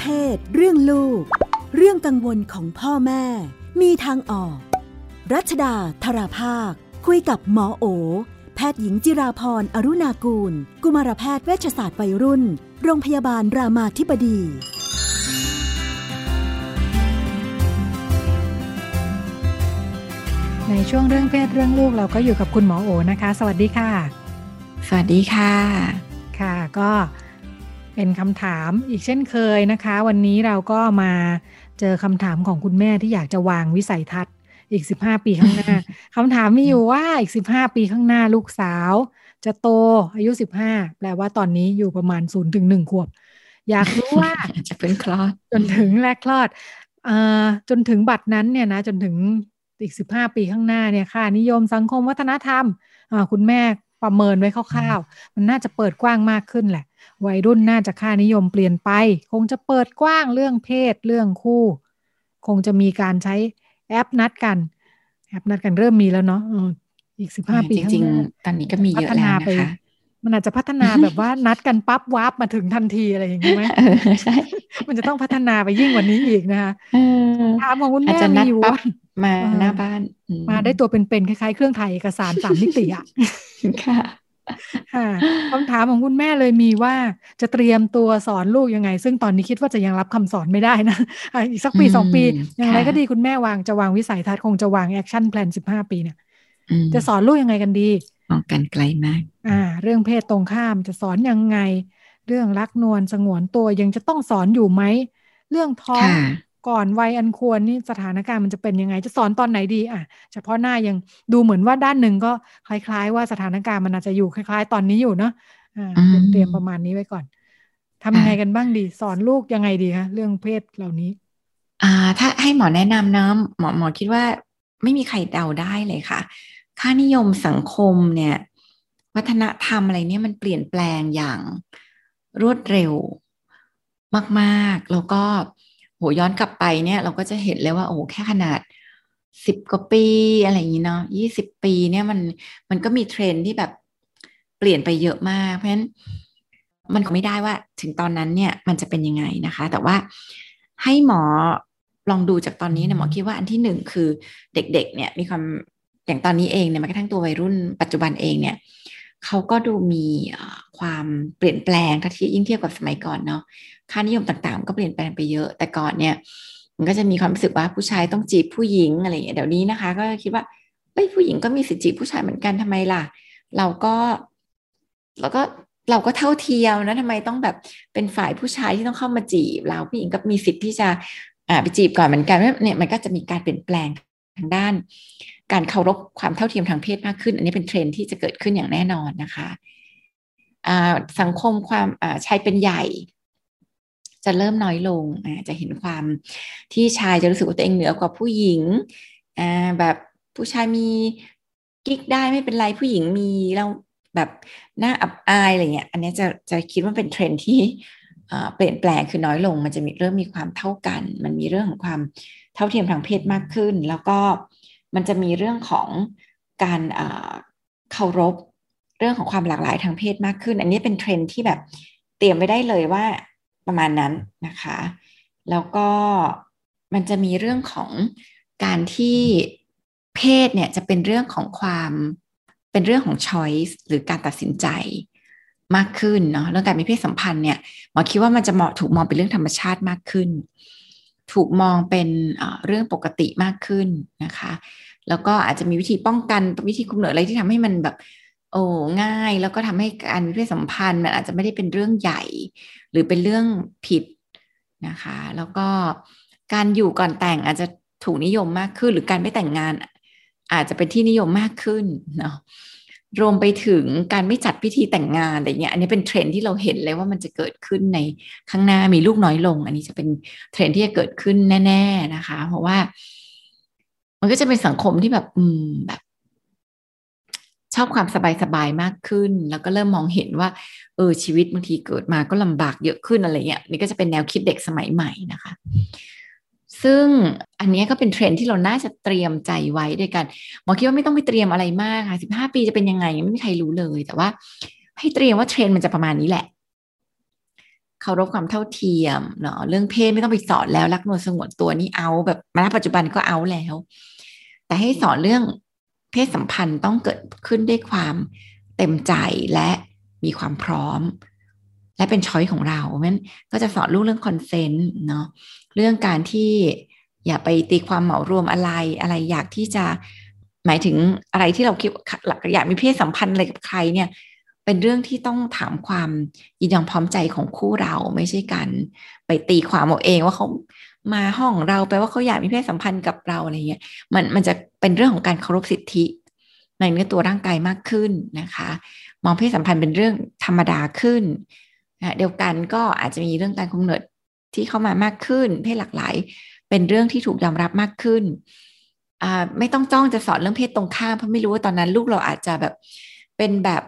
เพศ เรื่องลูก เรื่องกังวลของพ่อแม่ มีทางออก รัชดาธราภาค คุยกับหมอโอ แพทย์หญิงจิราพรอรุณากูล กุมารแพทย์เวชศาสตร์วัยรุ่น โรงพยาบาลรามาธิบดีในช่วงเรื่องเพศเรื่องลูกเราก็อยู่กับคุณหมอโอนะคะ สวัสดีค่ะ สวัสดีค่ะ ค่ะ ก็ เป็นคำถามอีกเช่นเคยนะคะ วันนี้เราก็มาเจอคำถามของคุณแม่ที่อยากจะวางวิสัยทัศน์ อีก15ปีข้างหน้าคำถามมีอยู่ว่าอีก15ปีข้างหน้าลูกสาว จะโตอายุ15แปลว่าตอนนี้อยู่ประมาณ0ถึง1ขวบ อยากรู้ว่าจะเป็นคลอดจนถึงแรกคลอดเอ่อจนถึงบัตรนั้นเนี่ยนะจนถึงอีก15ปีข้างหน้าเนี่ยค่ะนิยมสังคมวัฒนธรรมอ่าคุณแม่ ประเมินไว้คร่าวๆ มันน่าจะเปิดกว้างมากขึ้นแหละ วัยรุ่นน่าจะค่านิยมเปลี่ยนไป คงจะเปิดกว้างเรื่องเพศเรื่องคู่ คงจะมีการใช้แอปนัดกัน แอปนัดกันเริ่มมีแล้วเนาะอีก15ปีจข้างริงๆ ตอนนี้ก็มีเยอะแล้วนะคะมันอาจจะพัฒนาแบบว่านัดกันปั๊บวาร์ปมาถึงทันทีอะไรอย่างนี้ไหมใช่ มันจะต้องพัฒนาไปยิ่งกว่านี้อีกนะคะถามของคุณแม่จะนัมีดอยู่ปั๊บ มาเออหน้าบ้านอืมาได้ตัวเป็นๆคล้ายๆ เครื่องถ่ายเอกสารสามมิติอะค่ะค่ะคำถามของคุณแม่เลยมีว่าจะเตรียมตัวสอนลูกยังไง ซึ่งตอนนี้คิดว่าจะยังรับคำสอนไม่ได้นะอะอีกสักปีสองปี อย่างไรก็ดีคุณแม่วางจะวางวิสัยทัศน์คงจะวาง action plan สิบห้าปีเนี่ยอืมจะสอนลูกยังไงกันดีมองกันไกลมาก อ่า เรื่องเพศตรงข้ามจะสอนยังไง เรื่องรักนวลสงวนตัวยังจะต้องสอนอยู่ไหม เรื่องท้องค่ะ ก่อนวัยอันควรนี่สถานการณ์มันจะเป็นยังไง จะสอนตอนไหนดีอะเฉพาะหน้ายังดูเหมือนว่าด้านหนึ่งก็คล้าย ๆ ว่าสถานการณ์มันอาจจะอยู่คล้าย ๆ ตอนนี้อยู่เนาะอ่าอืมเตรียมประมาณนี้ไว้ก่อนทำยังไงกันบ้างดี สอนลูกยังไงดีคะเรื่องเพศเหล่านี้ อ่า ถ้าให้หมอแนะนำนะหมอหมอคิดว่าไม่มีใครเดาได้เลยค่ะ ค่านิยมสังคมเนี่ย วัฒนธรรมอะไรเนี่ยมันเปลี่ยนแปลงอย่างรวดเร็วมาก ๆ แล้วก็โหย้อนกลับไปเนี่ย เราก็จะเห็นเลยว่าโอ้แค่ขนาดสิบกว่าปีอะไรอย่างนี้เนาะยี่สิบปีเนี่ยมันมันก็มีเทรนที่แบบเปลี่ยนไปเยอะมาก เพราะฉะนั้นมันก็ไม่ได้ว่าถึงตอนนั้นเนี่ยมันจะเป็นยังไงนะคะ แต่ว่าให้หมอลองดูจากตอนนี้เนี่ยหมอคิดว่าอันที่หนึ่งคือเด็กๆ เนี่ยมีความอย่างตอนนี้เองเนี่ยแม้กระทั่งตัววัยรุ่นปัจจุบันเองเนี่ย เขาก็ดูมีความเปลี่ยนแปลงถ้าที่ยิ่งเทียบกับสมัยก่อนเนาะค่านิยมต่างๆ ก็เปลี่ยนแปลงไปเยอะแต่ก่อนเนี่ย มันก็จะมีความรู้สึกว่าผู้ชายต้องจีบผู้หญิงอะไรอย่างเงี้ยเดี๋ยวนี้นะคะ ก็คิดว่าเอ้ยผู้หญิงก็มีสิทธิจีบผู้ชายเหมือนกันทำไมล่ะ เราก็เราก็เราก็เท่าเทียมนะทำไมต้องแบบเป็นฝ่ายผู้ชายที่ต้องเข้ามาจีบ เราผู้หญิงก็มีสิทธิ์ที่จะอ่าไปจีบก่อนเหมือนกันเนี่ยมันก็จะมีการเปลี่ยนแปลงทางด้าน การเคารพความเท่าเทียมทางเพศมากขึ้น อันนี้เป็นเทรนที่จะเกิดขึ้นอย่างแน่นอนนะคะสังคมความชายเป็นใหญ่ จะเริ่มน้อยลงจะเห็นความที่ชายจะรู้สึกว่าตัวเองเหนือกว่าผู้หญิงแบบผู้ชายมีกิ๊กได้ไม่เป็นไรผู้หญิงมีแล้วแบบน่าอับอายอะไรเงี้ยอันนี้จะจะคิดว่าเป็นเทรนที่เปลี่ยนแปลงคือน้อยลง มันจะมีเริ่มมีความเท่ากัน มันมีเรื่องของความเท่าเทียมทางเพศมากขึ้น แล้วก็ มันจะมีเรื่องของการเคารพเรื่องของความหลากหลายทางเพศมากขึ้น อันนี้เป็นเทรนด์ที่แบบเตรียมไว้ได้เลยว่าประมาณนั้นนะคะ แล้วก็มันจะมีเรื่องของการที่เพศเนี่ยจะเป็นเรื่องของความเป็นเรื่องของ choice หรือการตัดสินใจมากขึ้นเนาะเรื่องการมีเพศสัมพันธ์เนี่ยหมอคิดว่ามันจะเหมาะถูกมองเป็นเรื่องธรรมชาติมากขึ้น ถูกมองเป็นเรื่องปกติมากขึ้นนะคะ แล้วก็อาจจะมีวิธีป้องกันวิธีคุมกำเนิดอะไรที่ทำให้มันแบบโอ้ง่ายแล้วก็ทำให้การมีเพศสัมพันธ์มันอาจจะไม่ได้เป็นเรื่องใหญ่ หรือเป็นเรื่องผิดนะคะ แล้วก็การอยู่ก่อนแต่งอาจจะถูกนิยมมากขึ้น หรือการไม่แต่งงานอาจจะเป็นที่นิยมมากขึ้นเนาะ รวมไปถึงการไม่จัดพิธีแต่งงานอะไรเงี้ยอันนี้เป็นเทรนที่เราเห็นเลยว่ามันจะเกิดขึ้นในข้างหน้ามีลูกน้อยลง อันนี้จะเป็นเทรนที่จะเกิดขึ้นแน่ ๆนะคะ เพราะว่า มันก็จะเป็นสังคมที่แบบ อืมแบบ ชอบความสบายๆมากขึ้น แล้วก็เริ่มมองเห็นว่า เออชีวิตบางทีเกิดมาก็ลำบากเยอะขึ้นอะไรเงี้ยนี่ก็จะเป็นแนวคิดเด็กสมัยใหม่นะคะ ซึ่งอันนี้ก็เป็นเทรนที่เราน่าจะเตรียมใจไว้ด้วยกันหมอคิดว่าไม่ต้องไปเตรียมอะไรมากค่ะสิบห้าปีจะเป็นยังไงไม่มีใครรู้เลย แต่ว่าให้เตรียมว่าเทรนมันจะประมาณนี้แหละเคารพความเท่าเทียมเนาะเรื่องเพศไม่ต้องไปสอนแล้วรักนวลสงวนตัวนี่เอา แบบมาปัจจุบันก็เอาแล้ว แต่ให้สอนเรื่องเพศสัมพันธ์ต้องเกิดขึ้นด้วยความเต็มใจและมีความพร้อม และเป็น choice ของเราเพราะนั้นก็จะสอนลูกเรื่อง consent เนาะเรื่องการที่อย่าไปตีความเหมารวมอะไรอะไรอยากที่จะหมายถึงอะไรที่เราคิดอยากมีเพศสัมพันธ์อะไรกับใครเนี่ย เป็นเรื่องที่ต้องถามความยินยอมพร้อมใจของคู่เราไม่ใช่การไปตีความเอาเองว่าเขามาห้องเราแปลว่าเขาอยากมีเพศสัมพันธ์กับเราอะไรเงี้ยมันมันจะเป็นเรื่องของการเคารพสิทธิ ในเนื้อตัวร่างกายมากขึ้นนะคะ มองเพศสัมพันธ์เป็นเรื่องธรรมดาขึ้น นะเดียวกันก็อาจจะมีเรื่องการกำเนิดที่เข้ามามากขึ้น เพศหลากหลาย เป็นเรื่องที่ถูกยอมรับมากขึ้นไม่ต้องจ้องจะสอนเรื่องเพศตรงข้ามเพราะไม่รู้ว่าตอนนั้นลูกเราอาจจะแบบเป็นแบบ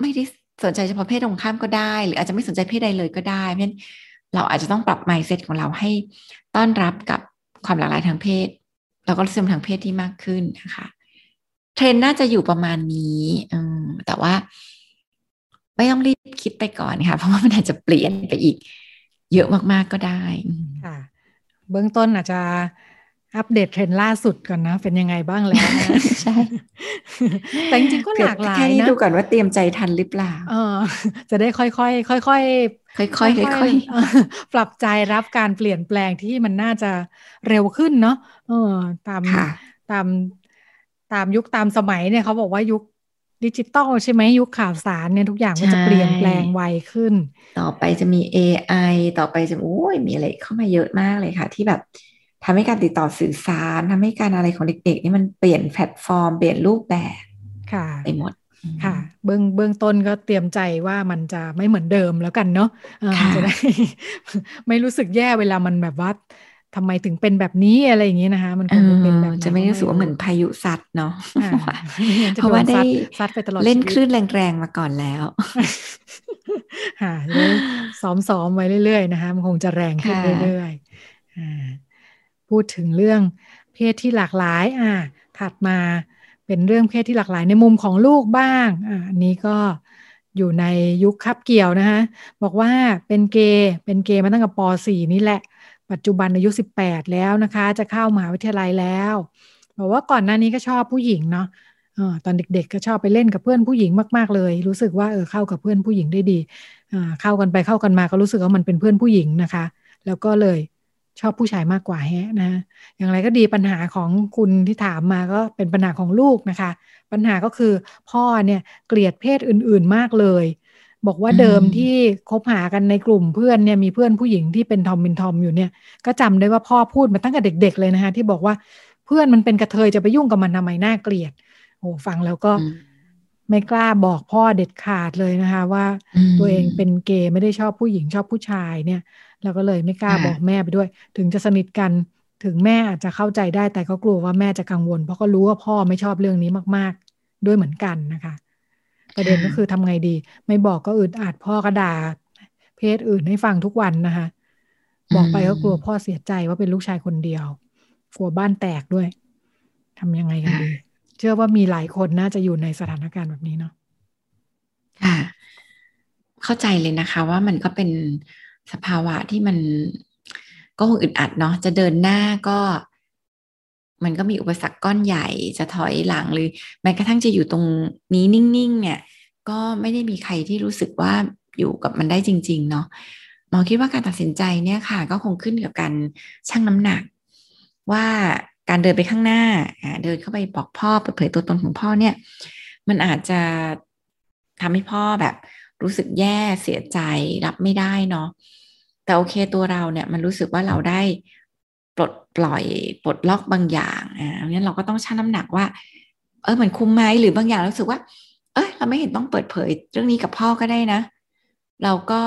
ไม่ได้สนใจเฉพาะเพศตรงข้ามก็ได้ หรืออาจจะไม่สนใจเพศใดเลยก็ได้ เพราะฉะนั้นเราอาจจะต้องปรับ mindset ของเราให้ต้อนรับกับความหลากหลายทางเพศ แล้วก็เสื่อมทางเพศที่มากขึ้นนะคะ เทรนน่าจะอยู่ประมาณนี้แต่ว่า ไม่ต้องรีบคิดไปก่อนค่ะ เพราะว่ามันอาจจะเปลี่ยนไปอีก เยอะมากๆก็ได้ค่ะ เบื้องต้นอาจจะอัปเดตเทรนด์ล่าสุดก่อนนะ เป็นยังไงบ้างแล้วนะใช่ แต่จริงๆก็หลากหลายนะแค่นี้ดูก่อนว่าเตรียมใจทันหรือเปล่าเออจะได้ค่อยๆค่อยๆค่อยๆค่อยๆค่อยๆปรับใจรับการเปลี่ยนแปลงที่มันน่าจะเร็วขึ้นเนาะเออ ตามตามตามยุคตามสมัยเนี่ยเขาบอกว่ายุค ดิจิตอลใช่ไหมยุคข่าวสารเนี่ยทุกอย่างมันจะเปลี่ยนแปลงไวขึ้น ต่อไปจะมี AI ต่อไปจะโอ้ยมีอะไรเข้ามาเยอะมากเลยค่ะ ที่แบบทำให้การติดต่อสื่อสารทำให้การอะไรของเด็กๆนี่มันเปลี่ยนแพลตฟอร์ม เปลี่ยนรูปแบบค่ะไปหมดค่ะ เบื้องเบื้องต้นก็เตรียมใจว่ามันจะไม่เหมือนเดิมแล้วกันเนาะจะได้ไม่รู้สึกแย่เวลามันแบบว่า ทำไมถึงเป็นแบบนี้อะไรอย่างนี้นะคะ มันคงเป็นแบบจะไม่รู้สึกว่าเหมือนพายุซัดเนาะเพราะว่าได้ซัดไปตลอดเล่นคลื่นแรงๆมาก่อนแล้วค่ะซ้อมๆไว้เรื่อยๆนะคะ มันคงจะแรงขึ้นเรื่อยๆพูดถึงเรื่องเพศที่หลากหลาย อ่า ถัดมาเป็นเรื่องเพศที่หลากหลายในมุมของลูกบ้างอ่าอันนี้ก็อยู่ในยุคคับเกี่ยวนะคะบอกว่าเป็นเกย์เป็นเกย์มาตั้งแต่ป .4 นี่แหละ ปัจจุบันอายุ 18 แล้วนะคะ จะเข้ามหาวิทยาลัยแล้วบอกว่าก่อนหน้านี้ก็ชอบผู้หญิงเนาะออตอนเด็กๆก็ชอบไปเล่นกับเพื่อนผู้หญิงมากๆเลย รู้สึกว่าเออเข้ากับเพื่อนผู้หญิงได้ดีเข้ากันไปเข้ากันมาก็รู้สึกว่ามันเป็นเพื่อนผู้หญิงนะคะ แล้วก็เลยชอบผู้ชายมากกว่าแฮะนะอย่างไรก็ดีปัญหาของคุณที่ถามมาก็เป็นปัญหาของลูกนะคะ ปัญหาก็คือพ่อเนี่ยเกลียดเพศอื่นๆมากเลย บอกว่าเดิมที่คบหากันในกลุ่มเพื่อนเนี่ยมีเพื่อนผู้หญิงที่เป็นทอมเป็นทอมอยู่เนี่ย ก็จำได้ว่าพ่อพูดมาตั้งแต่เด็ก ๆ เลยนะคะที่บอกว่าเพื่อนมันเป็นกระเทยจะไปยุ่งกับมันทำไมน่าเกลียดโอ้ฟังแล้วก็ไม่กล้าบอกพ่อเด็ดขาดเลยนะคะ ว่าตัวเองเป็นเกย์ไม่ได้ชอบผู้หญิงชอบผู้ชายเนี่ย แล้วก็เลยไม่กล้าบอกแม่ไปด้วย ถึงจะสนิทกันถึงแม่อาจจะเข้าใจได้แต่ก็กลัวว่าแม่จะกังวล เพราะก็รู้ว่าพ่อไม่ชอบเรื่องนี้มาก ๆ ด้วยเหมือนกันนะคะ ประเด็นก็คือทำไงดี ไม่บอกก็อึดอัดพ่อก็ด่าเพศอื่นให้ฟังทุกวันนะคะ บอกไปก็กลัวพ่อเสียใจว่าเป็นลูกชายคนเดียว กลัวบ้านแตกด้วยทำยังไงกันดี เชื่อว่ามีหลายคนน่าจะอยู่ในสถานการณ์แบบนี้เนาะค่ะ เข้าใจเลยนะคะว่ามันก็เป็นสภาวะที่มันก็คงอึดอัดเนาะจะเดินหน้าก็ มันก็มีอุปสรรคก้อนใหญ่จะถอยหลังหรือแม้กระทั่งจะอยู่ตรงนี้นิ่งๆเนี่ย ก็ไม่ได้มีใครที่รู้สึกว่าอยู่กับมันได้จริง ๆ เนาะหมอคิดว่าการตัดสินใจเนี่ยค่ะ ก็คงขึ้นกับการชั่งน้ำหนัก ว่าการเดินไปข้างหน้าเดินเข้าไปบอกพ่อเปิดเผยตัวตนของพ่อเนี่ย มันอาจจะทำให้พ่อแบบรู้สึกแย่เสียใจรับไม่ได้เนาะแต่โอเคตัวเราเนี่ยมันรู้สึกว่าเราได้ ปลดปล่อยปลดล็อกบางอย่างอ่างั้นเราก็ต้องชั่งน้ำหนักว่า เออมันคุ้มไหมหรือบางอย่างรู้สึกว่า เอ้ยเราไม่เห็นต้องเปิดเผย เรื่องนี้กับพ่อก็ได้นะ เราก็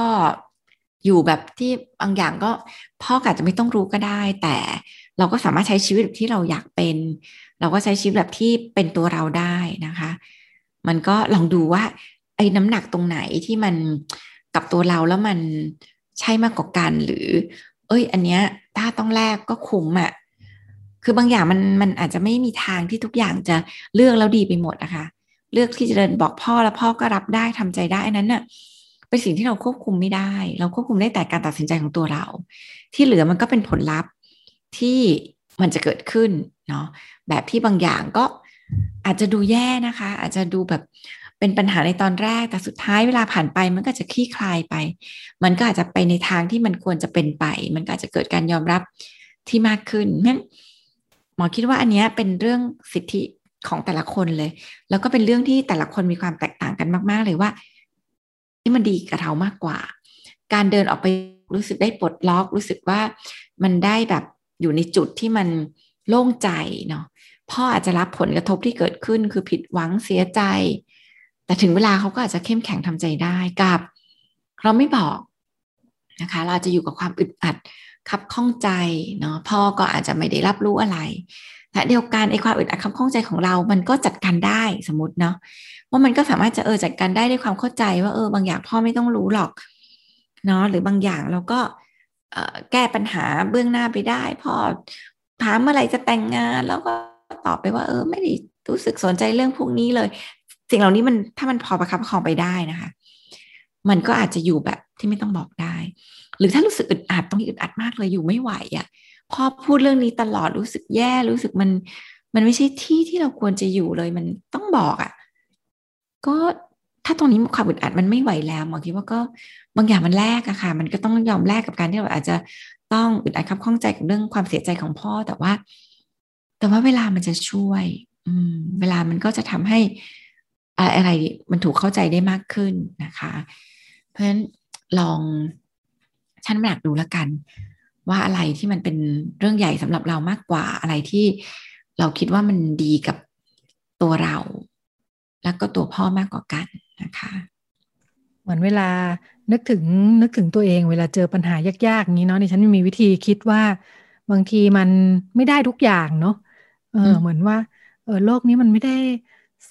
อยู่แบบที่บางอย่างก็พ่ออาจจะไม่ต้องรู้ก็ได้ แต่เราก็สามารถใช้ชีวิตแบบที่เราอยากเป็น เราก็ใช้ชีวิตแบบที่เป็นตัวเราได้นะคะ มันก็ลองดูว่าไอ้น้ำหนักตรงไหนที่มันกับตัวเราแล้วมันใช่มากกว่ากันหรือ เอ้ย อันเนี้ยถ้าต้องแลกก็คุ้มอะ่ะคือบางอย่างมันมันอาจจะไม่มีทางที่ทุกอย่างจะเลือกแล้วดีไปหมดนะคะเลือกที่จะเดินบอกพ่อแล้วพ่อก็รับได้ทำใจได้อันนั้นน่ะเป็นสิ่งที่เราควบคุมไม่ได้ เราควบคุมได้แต่การตัดสินใจของตัวเรา ที่เหลือมันก็เป็นผลลัพธ์ที่มันจะเกิดขึ้นเนาะแบบที่บางอย่างก็อาจจะดูแย่นะคะ อาจจะดูแบบ เป็นปัญหาในตอนแรกแต่สุดท้ายเวลาผ่านไปมันก็จะคลี่คลายไป มันก็อาจจะไปในทางที่มันควรจะเป็นไป มันก็อาจจะเกิดการยอมรับที่มากขึ้นนั้นหมอคิดว่าอันนี้เป็นเรื่องสิทธิของแต่ละคนเลย แล้วก็เป็นเรื่องที่แต่ละคนมีความแตกต่างกันมาก ๆ เลยว่าที่มันดีกับเรามากกว่า การเดินออกไปรู้สึกได้ปลดล็อก รู้สึกว่ามันได้แบบอยู่ในจุดที่มันโล่งใจเนาะพ่ออาจจะรับผลกระทบที่เกิดขึ้นคือผิดหวังเสียใจ แต่ถึงเวลาเขาก็อาจจะเข้มแข็งทำใจได้กับ เราไม่บอกนะคะ เราจะอยู่กับความอึดอัดคับข้องใจเนาะพ่อก็อาจจะไม่ได้รับรู้อะไรแต่เดียวกันไอ้ความอึดอัดคับข้องใจของเรา มันก็จัดการได้สมมติเนาะว่ามันก็สามารถจะเออจัดการได้ด้วยความเข้าใจว่าเออบางอย่างพ่อไม่ต้องรู้หรอกเนาะหรือบางอย่างเราก็แก้ปัญหาเบื้องหน้าไปได้พ่อถามเมื่อไรจะแต่งงานแล้วก็ตอบไปว่า เออ ไม่ได้รู้สึกสนใจเรื่องพวกนี้เลย สิ่งเหล่านี้มันถ้ามันพอประคับประคองไปได้นะคะ มันก็อาจจะอยู่แบบที่ไม่ต้องบอกได้ หรือถ้ารู้สึกอึดอัดต้องอึดอัดมากเลยอยู่ไม่ไหวอะ่ะพอพูดเรื่องนี้ตลอดรู้สึกแย่รู้สึกมัน มันไม่ใช่ที่ที่เราควรจะอยู่เลยมันต้องบอกอะ่ะ ก็ถ้าตรงนี้ความอึดอัดมันไม่ไหวแล้วหมอคิดว่าก็บางอย่างมันแลกอะค่ะ มันก็ต้องยอมแลกกับการที่เราอาจจะต้องอึดอัดคับข้องใจกับเรื่องความเสียใจของพ่อแต่ว่า แต่ว่าเวลามันจะช่วย อืม เวลามันก็จะทำให้ อะไรมันถูกเข้าใจได้มากขึ้นนะคะ เพราะฉะนั้นลองชั่นหนักดูแล้วกัน ว่าอะไรที่มันเป็นเรื่องใหญ่สำหรับเรามากกว่าอะไรที่เราคิดว่ามันดีกับตัวเรา แล้วก็ตัวพ่อมากกว่ากันนะคะ เหมือนเวลานึกถึงนึกถึงตัวเองเวลาเจอปัญหายากๆอย่างนี้เนาะนี่ฉันมีวิธีคิดว่าบางทีมันไม่ได้ทุกอย่างเนาะเออเหมือนว่าเออโลกนี้มันไม่ได้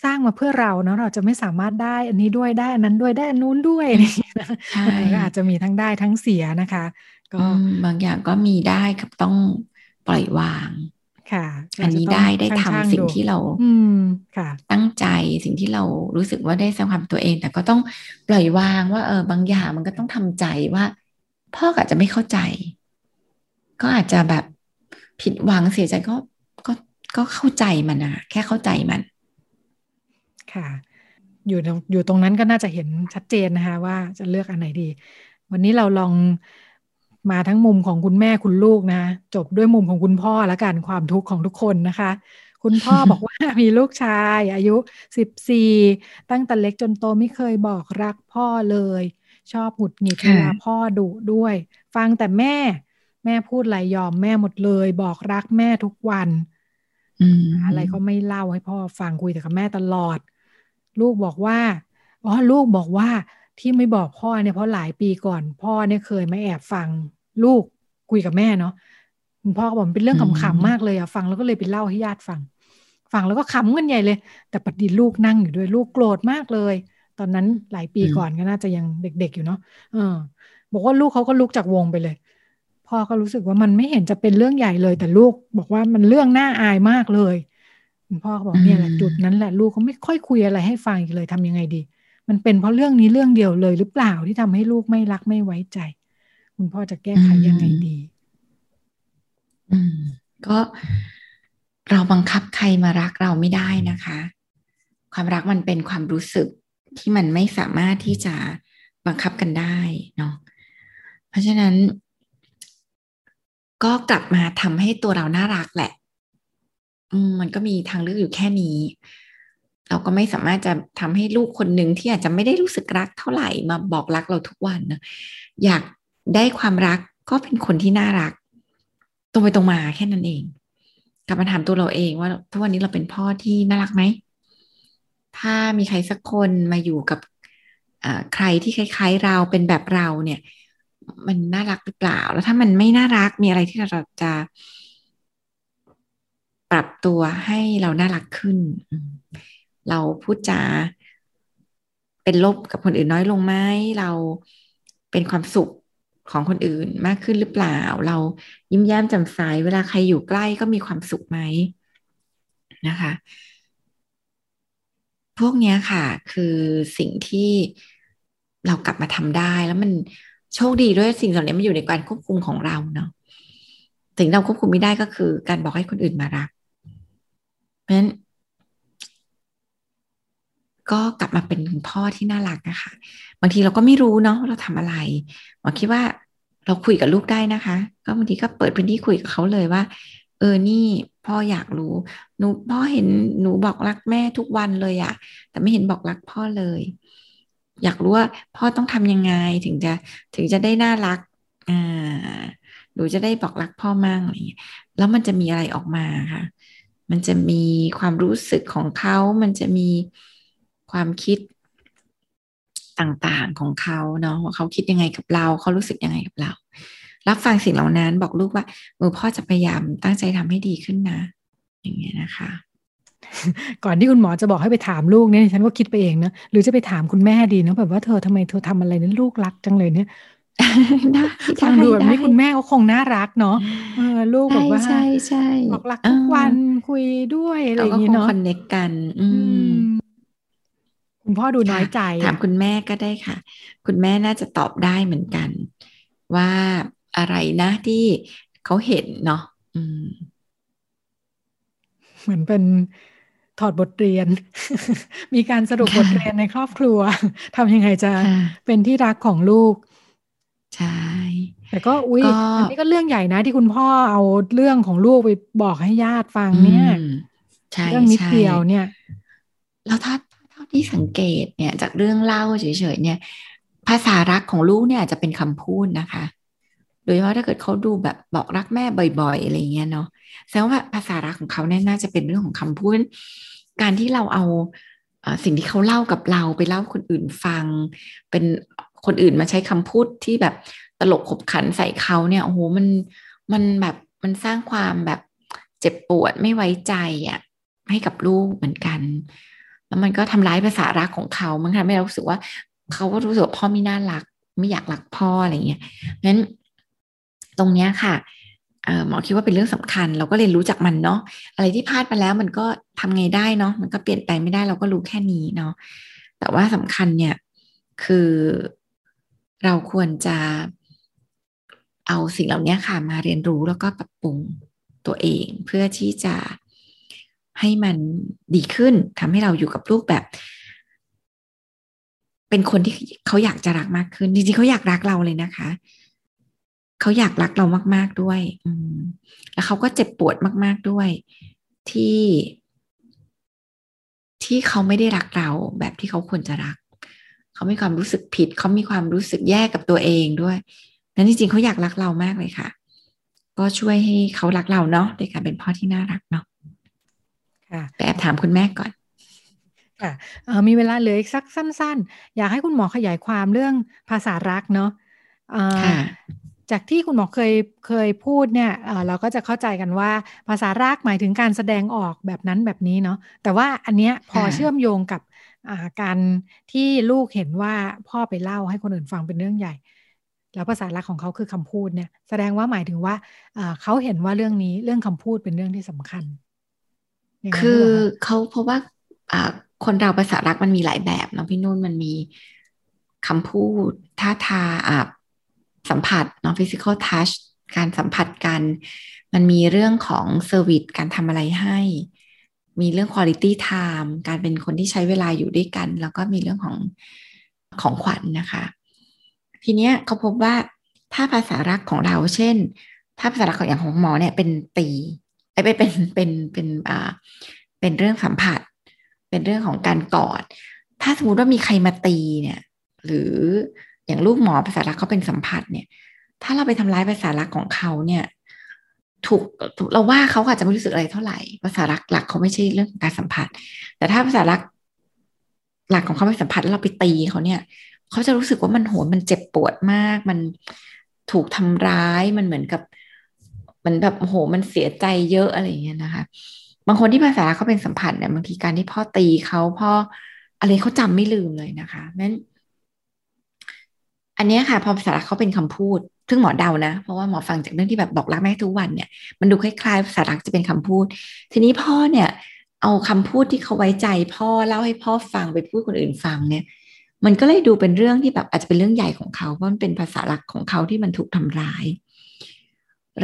สร้างมาเพื่อเราเนาะเราจะไม่สามารถได้อันนี้ด้วยได้อันนั้นด้วยได้อันนู้นด้วยนะใช่อาจจะมีทั้งได้ทั้งเสียนะคะ ก็บางอย่างก็มีได้กับต้องปล่อยวางค่ะ อันนี้ได้ได้ทำสิ่งที่เราอืมค่ะ ตั้งใจสิ่งที่เรารู้สึกว่าได้สร้างความตัวเอง แต่ก็ต้องปล่อยวางว่า เออบางอย่างมันก็ต้องทำใจว่า พ่ออาจจะไม่เข้าใจ ก็อาจจะแบบผิดหวังเสียใจก็ก็ก็เข้าใจมันนะแค่เข้าใจมัน ค่ะ อยู่อยู่ตรงนั้นก็น่าจะเห็นชัดเจนนะคะ ว่าจะเลือกอันไหนดี วันนี้เราลองมาทั้งมุมของคุณแม่คุณลูกนะ จบด้วยมุมของคุณพ่อแล้วกันความทุกข์ของทุกคนนะคะ คุณพ่อบอกว่ามีลูกชาย อายุสิบสี่ตั้งแต่เล็กจนโตไม่เคยบอกรักพ่อเลย ชอบหงุดหงิดเวลาพ่อดุด้วย ฟังแต่แม่แม่พูดอะไรยอมแม่หมดเลย บอกรักแม่ทุกวันอะไรก็ไม่เล่าให้พ่อฟังคุยแต่กับแม่ตลอด ลูกบอกว่าอ๋อลูกบอกว่าที่ไม่บอกพ่อเนี่ยเพราะหลายปีก่อน พ่อเนี่ยเคยมาแอบฟังลูกคุยกับแม่เนาะคุณพ่อก็บอกเป็นเรื่องขำๆมากเลยอะฟังแล้วก็เลยไปเล่าให้ญาติฟัง ฟังแล้วก็ขำกันใหญ่เลย แต่ปฏิลูกนั่งอยู่ด้วยลูกโกรธมากเลย ตอนนั้นหลายปีก่อนก็น่าจะยังเด็ก ๆอยู่เนาะเออ บอกว่าลูกเขาก็ลุกจากวงไปเลยพ่อก็รู้สึกว่ามันไม่เห็นจะเป็นเรื่องใหญ่เลย แต่ลูกบอกว่ามันเรื่องน่าอายมากเลย คุณพ่อก็บอกเนี่ยแหละจุดนั้นแหละลูกเขาไม่ค่อยคุยอะไรให้ฟังอีกเลยทำยังไงดี มันเป็นเพราะเรื่องนี้เรื่องเดียวเลยหรือเปล่าที่ทำให้ลูกไม่รักไม่ไว้ใจ คุณพ่อจะแก้ไขยังไงดี อืม ก็เราบังคับใครมารักเราไม่ได้นะคะ ความรักมันเป็นความรู้สึกที่มันไม่สามารถที่จะบังคับกันได้เนาะเพราะฉะนั้น ก็กลับมาทำให้ตัวเราน่ารักแหละอื มันก็มีทางเลือกอยู่แค่นี้ เราก็ไม่สามารถจะทำให้ลูกคนหนึ่งที่อาจจะไม่ได้รู้สึกรักเท่าไหร่มาบอกรักเราทุกวันนะอยากได้ความรักก็เป็นคนที่น่ารัก ตรงไปตรงมาแค่นั้นเองกลับมาถามตัวเราเองว่าทุกวันนี้เราเป็นพ่อที่น่ารักไหมถ้ามีใครสักคนมาอยู่กับใครที่คล้ายๆ เราเป็นแบบเราเนี่ย มันน่ารักหรือเปล่า แล้วถ้ามันไม่น่ารักมีอะไรที่เราจะ ปรับตัวให้เราน่ารักขึ้น เราพูดจาเป็นลบกับคนอื่นน้อยลงไหมเราเป็นความสุขของคนอื่นมากขึ้นหรือเปล่า เรายิ้มแย้มแจ่มใสเวลาใครอยู่ใกล้ก็มีความสุขไหมนะคะ พวกนี้ค่ะ คือสิ่งที่เรากลับมาทำได้แล้วมันโชคดีด้วยสิ่งเหล่านี้มันอยู่ในการควบคุมของเราเนาะสิ่งเราควบคุมไม่ได้ก็คือ การบอกให้คนอื่นมารัก นั้นก็กลับมาเป็นคุณพ่อที่น่ารักนะคะ บางทีเราก็ไม่รู้เนาะเราทำอะไรหมอคิดว่าเราคุยกับลูกได้นะคะ ก็บางทีก็เปิดพื้นที่คุยกับเขาเลยว่า เออนี่พ่ออยากรู้หนูพ่อเห็นหนูบอกรักแม่ทุกวันเลยอะแต่ไม่เห็นบอกรักพ่อเลย อยากรู้ว่าพ่อต้องทำยังไงถึงจะถึงจะได้น่ารักอ่าหนูจะได้บอกรักพ่อมั่งอะไรอย่างเงี้ยแล้วมันจะมีอะไรออกมาค่ะ มันจะมีความรู้สึกของเขา มันจะมีความคิดต่างๆของเขาเนาะว่าเขาคิดยังไงกับเรา เขารู้สึกยังไงกับเรา รับฟังสิ่งเหล่านั้นบอกลูกว่าเออพ่อจะพยายามตั้งใจทำให้ดีขึ้นนะ อย่างเงี้ยนะคะ ก่อนที่คุณหมอจะบอกให้ไปถามลูกเนี่ยฉันก็คิดไปเองนะหรือจะไปถามคุณแม่ดีนะแบบว่าเธอทำไมเธอทำอะไรนั้นลูกรักจังเลยเนี่ย ฟังดูแบบนี้คุณแม่ก็คงน่ารักเนาะเออลูกแบบว่าใช่ใช่บอกรักทุกวันคุยด้วยอะไรอย่างเงี้เนาะคอนเนคกัน อืมคุณพ่อดูน้อยใจ ถามคุณแม่ก็ได้ค่ะ คุณแม่น่าจะตอบได้เหมือนกัน ว่าอะไรนะที่เขาเห็นเนาะอืมเหมือนเป็นถอดบทเรียน มีการสรุปบทเรียนในครอบครัวทำยังไงจะเป็นที่รักของลูก ใช่แต่ก็อุ้ยอันนี้ก็เรื่องใหญ่นะที่คุณพ่อเอาเรื่องของลูกไปบอกให้ญาติฟังเนี่ยเรื่องนิดเดียวเนี่ย แล้วถ้าที่สังเกตเนี่ย จากเรื่องเล่าเฉยๆเนี่ย ภาษารักของลูกเนี่ยจะเป็นคำพูดนะคะ โดยเฉพาะถ้าเกิดเขาดูแบบบอกรักแม่บ่อย ๆ อะไรเงี้ยเนาะแสดงว่าภาษารักของเขาเนี่ยน่าจะเป็นเรื่องของคำพูด การที่เราเอาสิ่งที่เขาเล่ากับเราไปเล่าคนอื่นฟัง เป็น คนอื่นมาใช้คำพูดที่แบบตลกขบขันใส่เขาเนี่ยโอ้โหมันมันแบบมันสร้างความแบบเจ็บปวดไม่ไว้ใจอะ่ะให้กับลูกเหมือนกัน แล้วมันก็ทำร้ายภาษารักของเขามันทำให้เรารู้สึกว่าเขาก็รู้สึกพ่อไม่น่ารัก ไม่อยากรักพ่ออะไรเงี้ยงั้นตรงเนี้ยค่ะหมอคิดว่าเป็นเรื่องสำคัญ เราก็เรียนรู้จากมันเนาะอะไรที่พลาดไปแล้วมันก็ทำไงได้เนาะมันก็เปลี่ยนแปลงไม่ได้เราก็รู้แค่นี้เนาะแต่ว่าสำคัญเนี่ยคือ เราควรจะเอาสิ่งเหล่านี้ค่ะมาเรียนรู้แล้วก็ปรับปรุงตัวเองเพื่อที่จะให้มันดีขึ้นทำให้เราอยู่กับลูกแบบ เป็นคนที่เขาอยากจะรักมากขึ้น จริงๆเขาอยากรักเราเลยนะคะ เขาอยากรักเรามาก ๆด้วย อืมแล้วเขาก็เจ็บปวดมาก ๆด้วย ที่ ที่เขาไม่ได้รักเราแบบที่เขาควรจะรัก เขามีความรู้สึกผิด เขามีความรู้สึกแย่กับตัวเองด้วยนั้นจริงๆเขาอยากรักเรามากเลยค่ะ ก็ช่วยให้เขารักเราเนาะโดยการเป็นพ่อที่น่ารักเนาะแต่แอบถามคุณแม่ก่อนค่ะมีเวลาเหลืออีกสักสั้น ๆ อยากให้คุณหมอขยายความเรื่องภาษารักเนาะจากที่คุณหมอเคยเคยพูดเนี่ยเราก็จะเข้าใจกันว่าภาษารักหมายถึงการแสดงออกแบบนั้นแบบนี้เนาะแต่ว่าอันเนี้ยพอเชื่อมโยงกับ การที่ลูกเห็นว่าพ่อไปเล่าให้คนอื่นฟังเป็นเรื่องใหญ่ แล้วภาษารักของเขาคือคำพูดเนี่ย แสดงว่าหมายถึงว่าเขาเห็นว่าเรื่องนี้เรื่องคำพูดเป็นเรื่องที่สำคัญ คือเขาเพราะว่าคนเราภาษารักมันมีหลายแบบเนาะพี่นุ่นมันมีคำพูดท่าทางอ่าสัมผัสเนาะ physical touch การสัมผัสกัน มันมีเรื่องของ service การทำอะไรให้ มีเรื่อง quality time การเป็นคนที่ใช้เวลาอยู่ด้วยกัน แล้วก็มีเรื่องของของขวัญนะคะ ทีเนี้ยเขาพบว่าถ้าภาษารักของเราเช่น ถ้าภาษารักของอย่างของหมอเนี่ยเป็นตีไอ้เป็นเป็นเป็นเป็นอ่าเป็นเรื่องสัมผัส เป็นเรื่องของการกอด ถ้าสมมติว่ามีใครมาตีเนี่ย หรืออย่างลูกหมอภาษารักเขาเป็นสัมผัสเนี่ย ถ้าเราไปทำร้ายภาษารักของเขาเนี่ย ถูกเราว่าเขาอาจจะไม่รู้สึกอะไรเท่าไหร่ ภาษารักหลักเขาไม่ใช่เรื่องการสัมผัส แต่ถ้าภาษารักหลักของเขาเป็นสัมผัสแล้วเราไปตีเขาเนี่ย เขาจะรู้สึกว่ามันโหมันเจ็บปวดมาก มันถูกทำร้ายมันเหมือนกับ มันแบบโหมันเสียใจเยอะอะไรเงี้ยนะคะ บางคนที่ภาษาเขาเป็นสัมผัสเนี่ยบางทีการที่พ่อตีเขาพ่ออะไรเขาจำไม่ลืมเลยนะคะนั้นอันนี้ค่ะพอภาษาเขาเป็นคำพูดซึ่งหมอเดานะ เพราะว่าหมอฟังจากเรื่องที่แบบบอกรักแม่ทุกวันเนี่ย มันดูคล้ายๆภาษารักจะเป็นคำพูด ทีนี้พ่อเนี่ย เอาคำพูดที่เขาไว้ใจ พ่อเล่าให้พ่อฟังไปพูดคนอื่นฟังเนี่ย มันก็เลยดูเป็นเรื่องที่แบบอาจจะเป็นเรื่องใหญ่ของเขาเพราะมันเป็นภาษาหลักของเขาที่มันถูกทำร้าย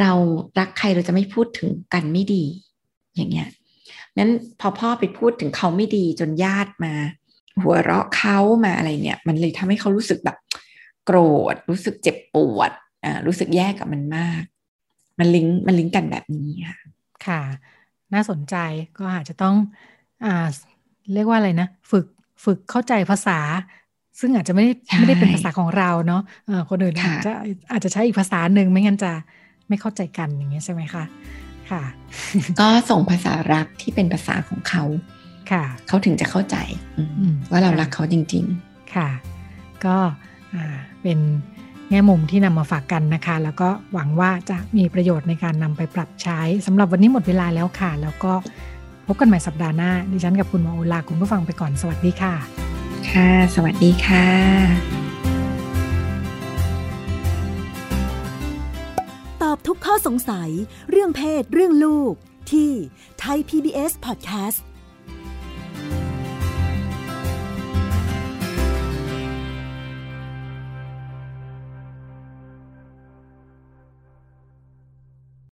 เรารักใครเราจะไม่พูดถึงกันไม่ดี อย่างเงี้ยนั้นพอพ่อไปพูดถึงเขาไม่ดีจนญาติมา หัวเราะเขามาอะไรเนี่ย มันเลยทำให้เขารู้สึกแบบโกรธรู้สึกเจ็บปวด รู้สึกแย่กับมันมาก มันลิงก์มันลิงก์กันแบบนี้ค่ะค่ะ น่าสนใจก็อาจจะต้องอ่าเรียกว่าอะไรนะ ฝึกฝึกเข้าใจภาษา ซึ่งอาจจะไม่ได้ไม่ได้เป็นภาษาของเราเนาะเออคนอื่นอาจจะอาจจะใช้อีกภาษาหนึ่งไม่งั้นจะไม่เข้าใจกันอย่างเงี้ยใช่ไหมคะค่ะ ก็ส่งภาษารักที่เป็นภาษาของเขาค่ะ เขาถึงจะเข้าใจว่าเรารักเขาจริง ๆ ค่ะ ก็เป็น แง่มุมที่นำมาฝากกันนะคะ แล้วก็หวังว่าจะมีประโยชน์ในการนำไปปรับใช้สำหรับวันนี้หมดเวลาแล้วค่ะ แล้วก็พบกันใหม่สัปดาห์หน้า ดิฉันกับคุณหมอโอลาคุณผู้ฟังไปก่อนสวัสดีค่ะ ค่ะ สวัสดีค่ะตอบทุกข้อสงสัยเรื่องเพศเรื่องลูกที่ Thai PBS Podcast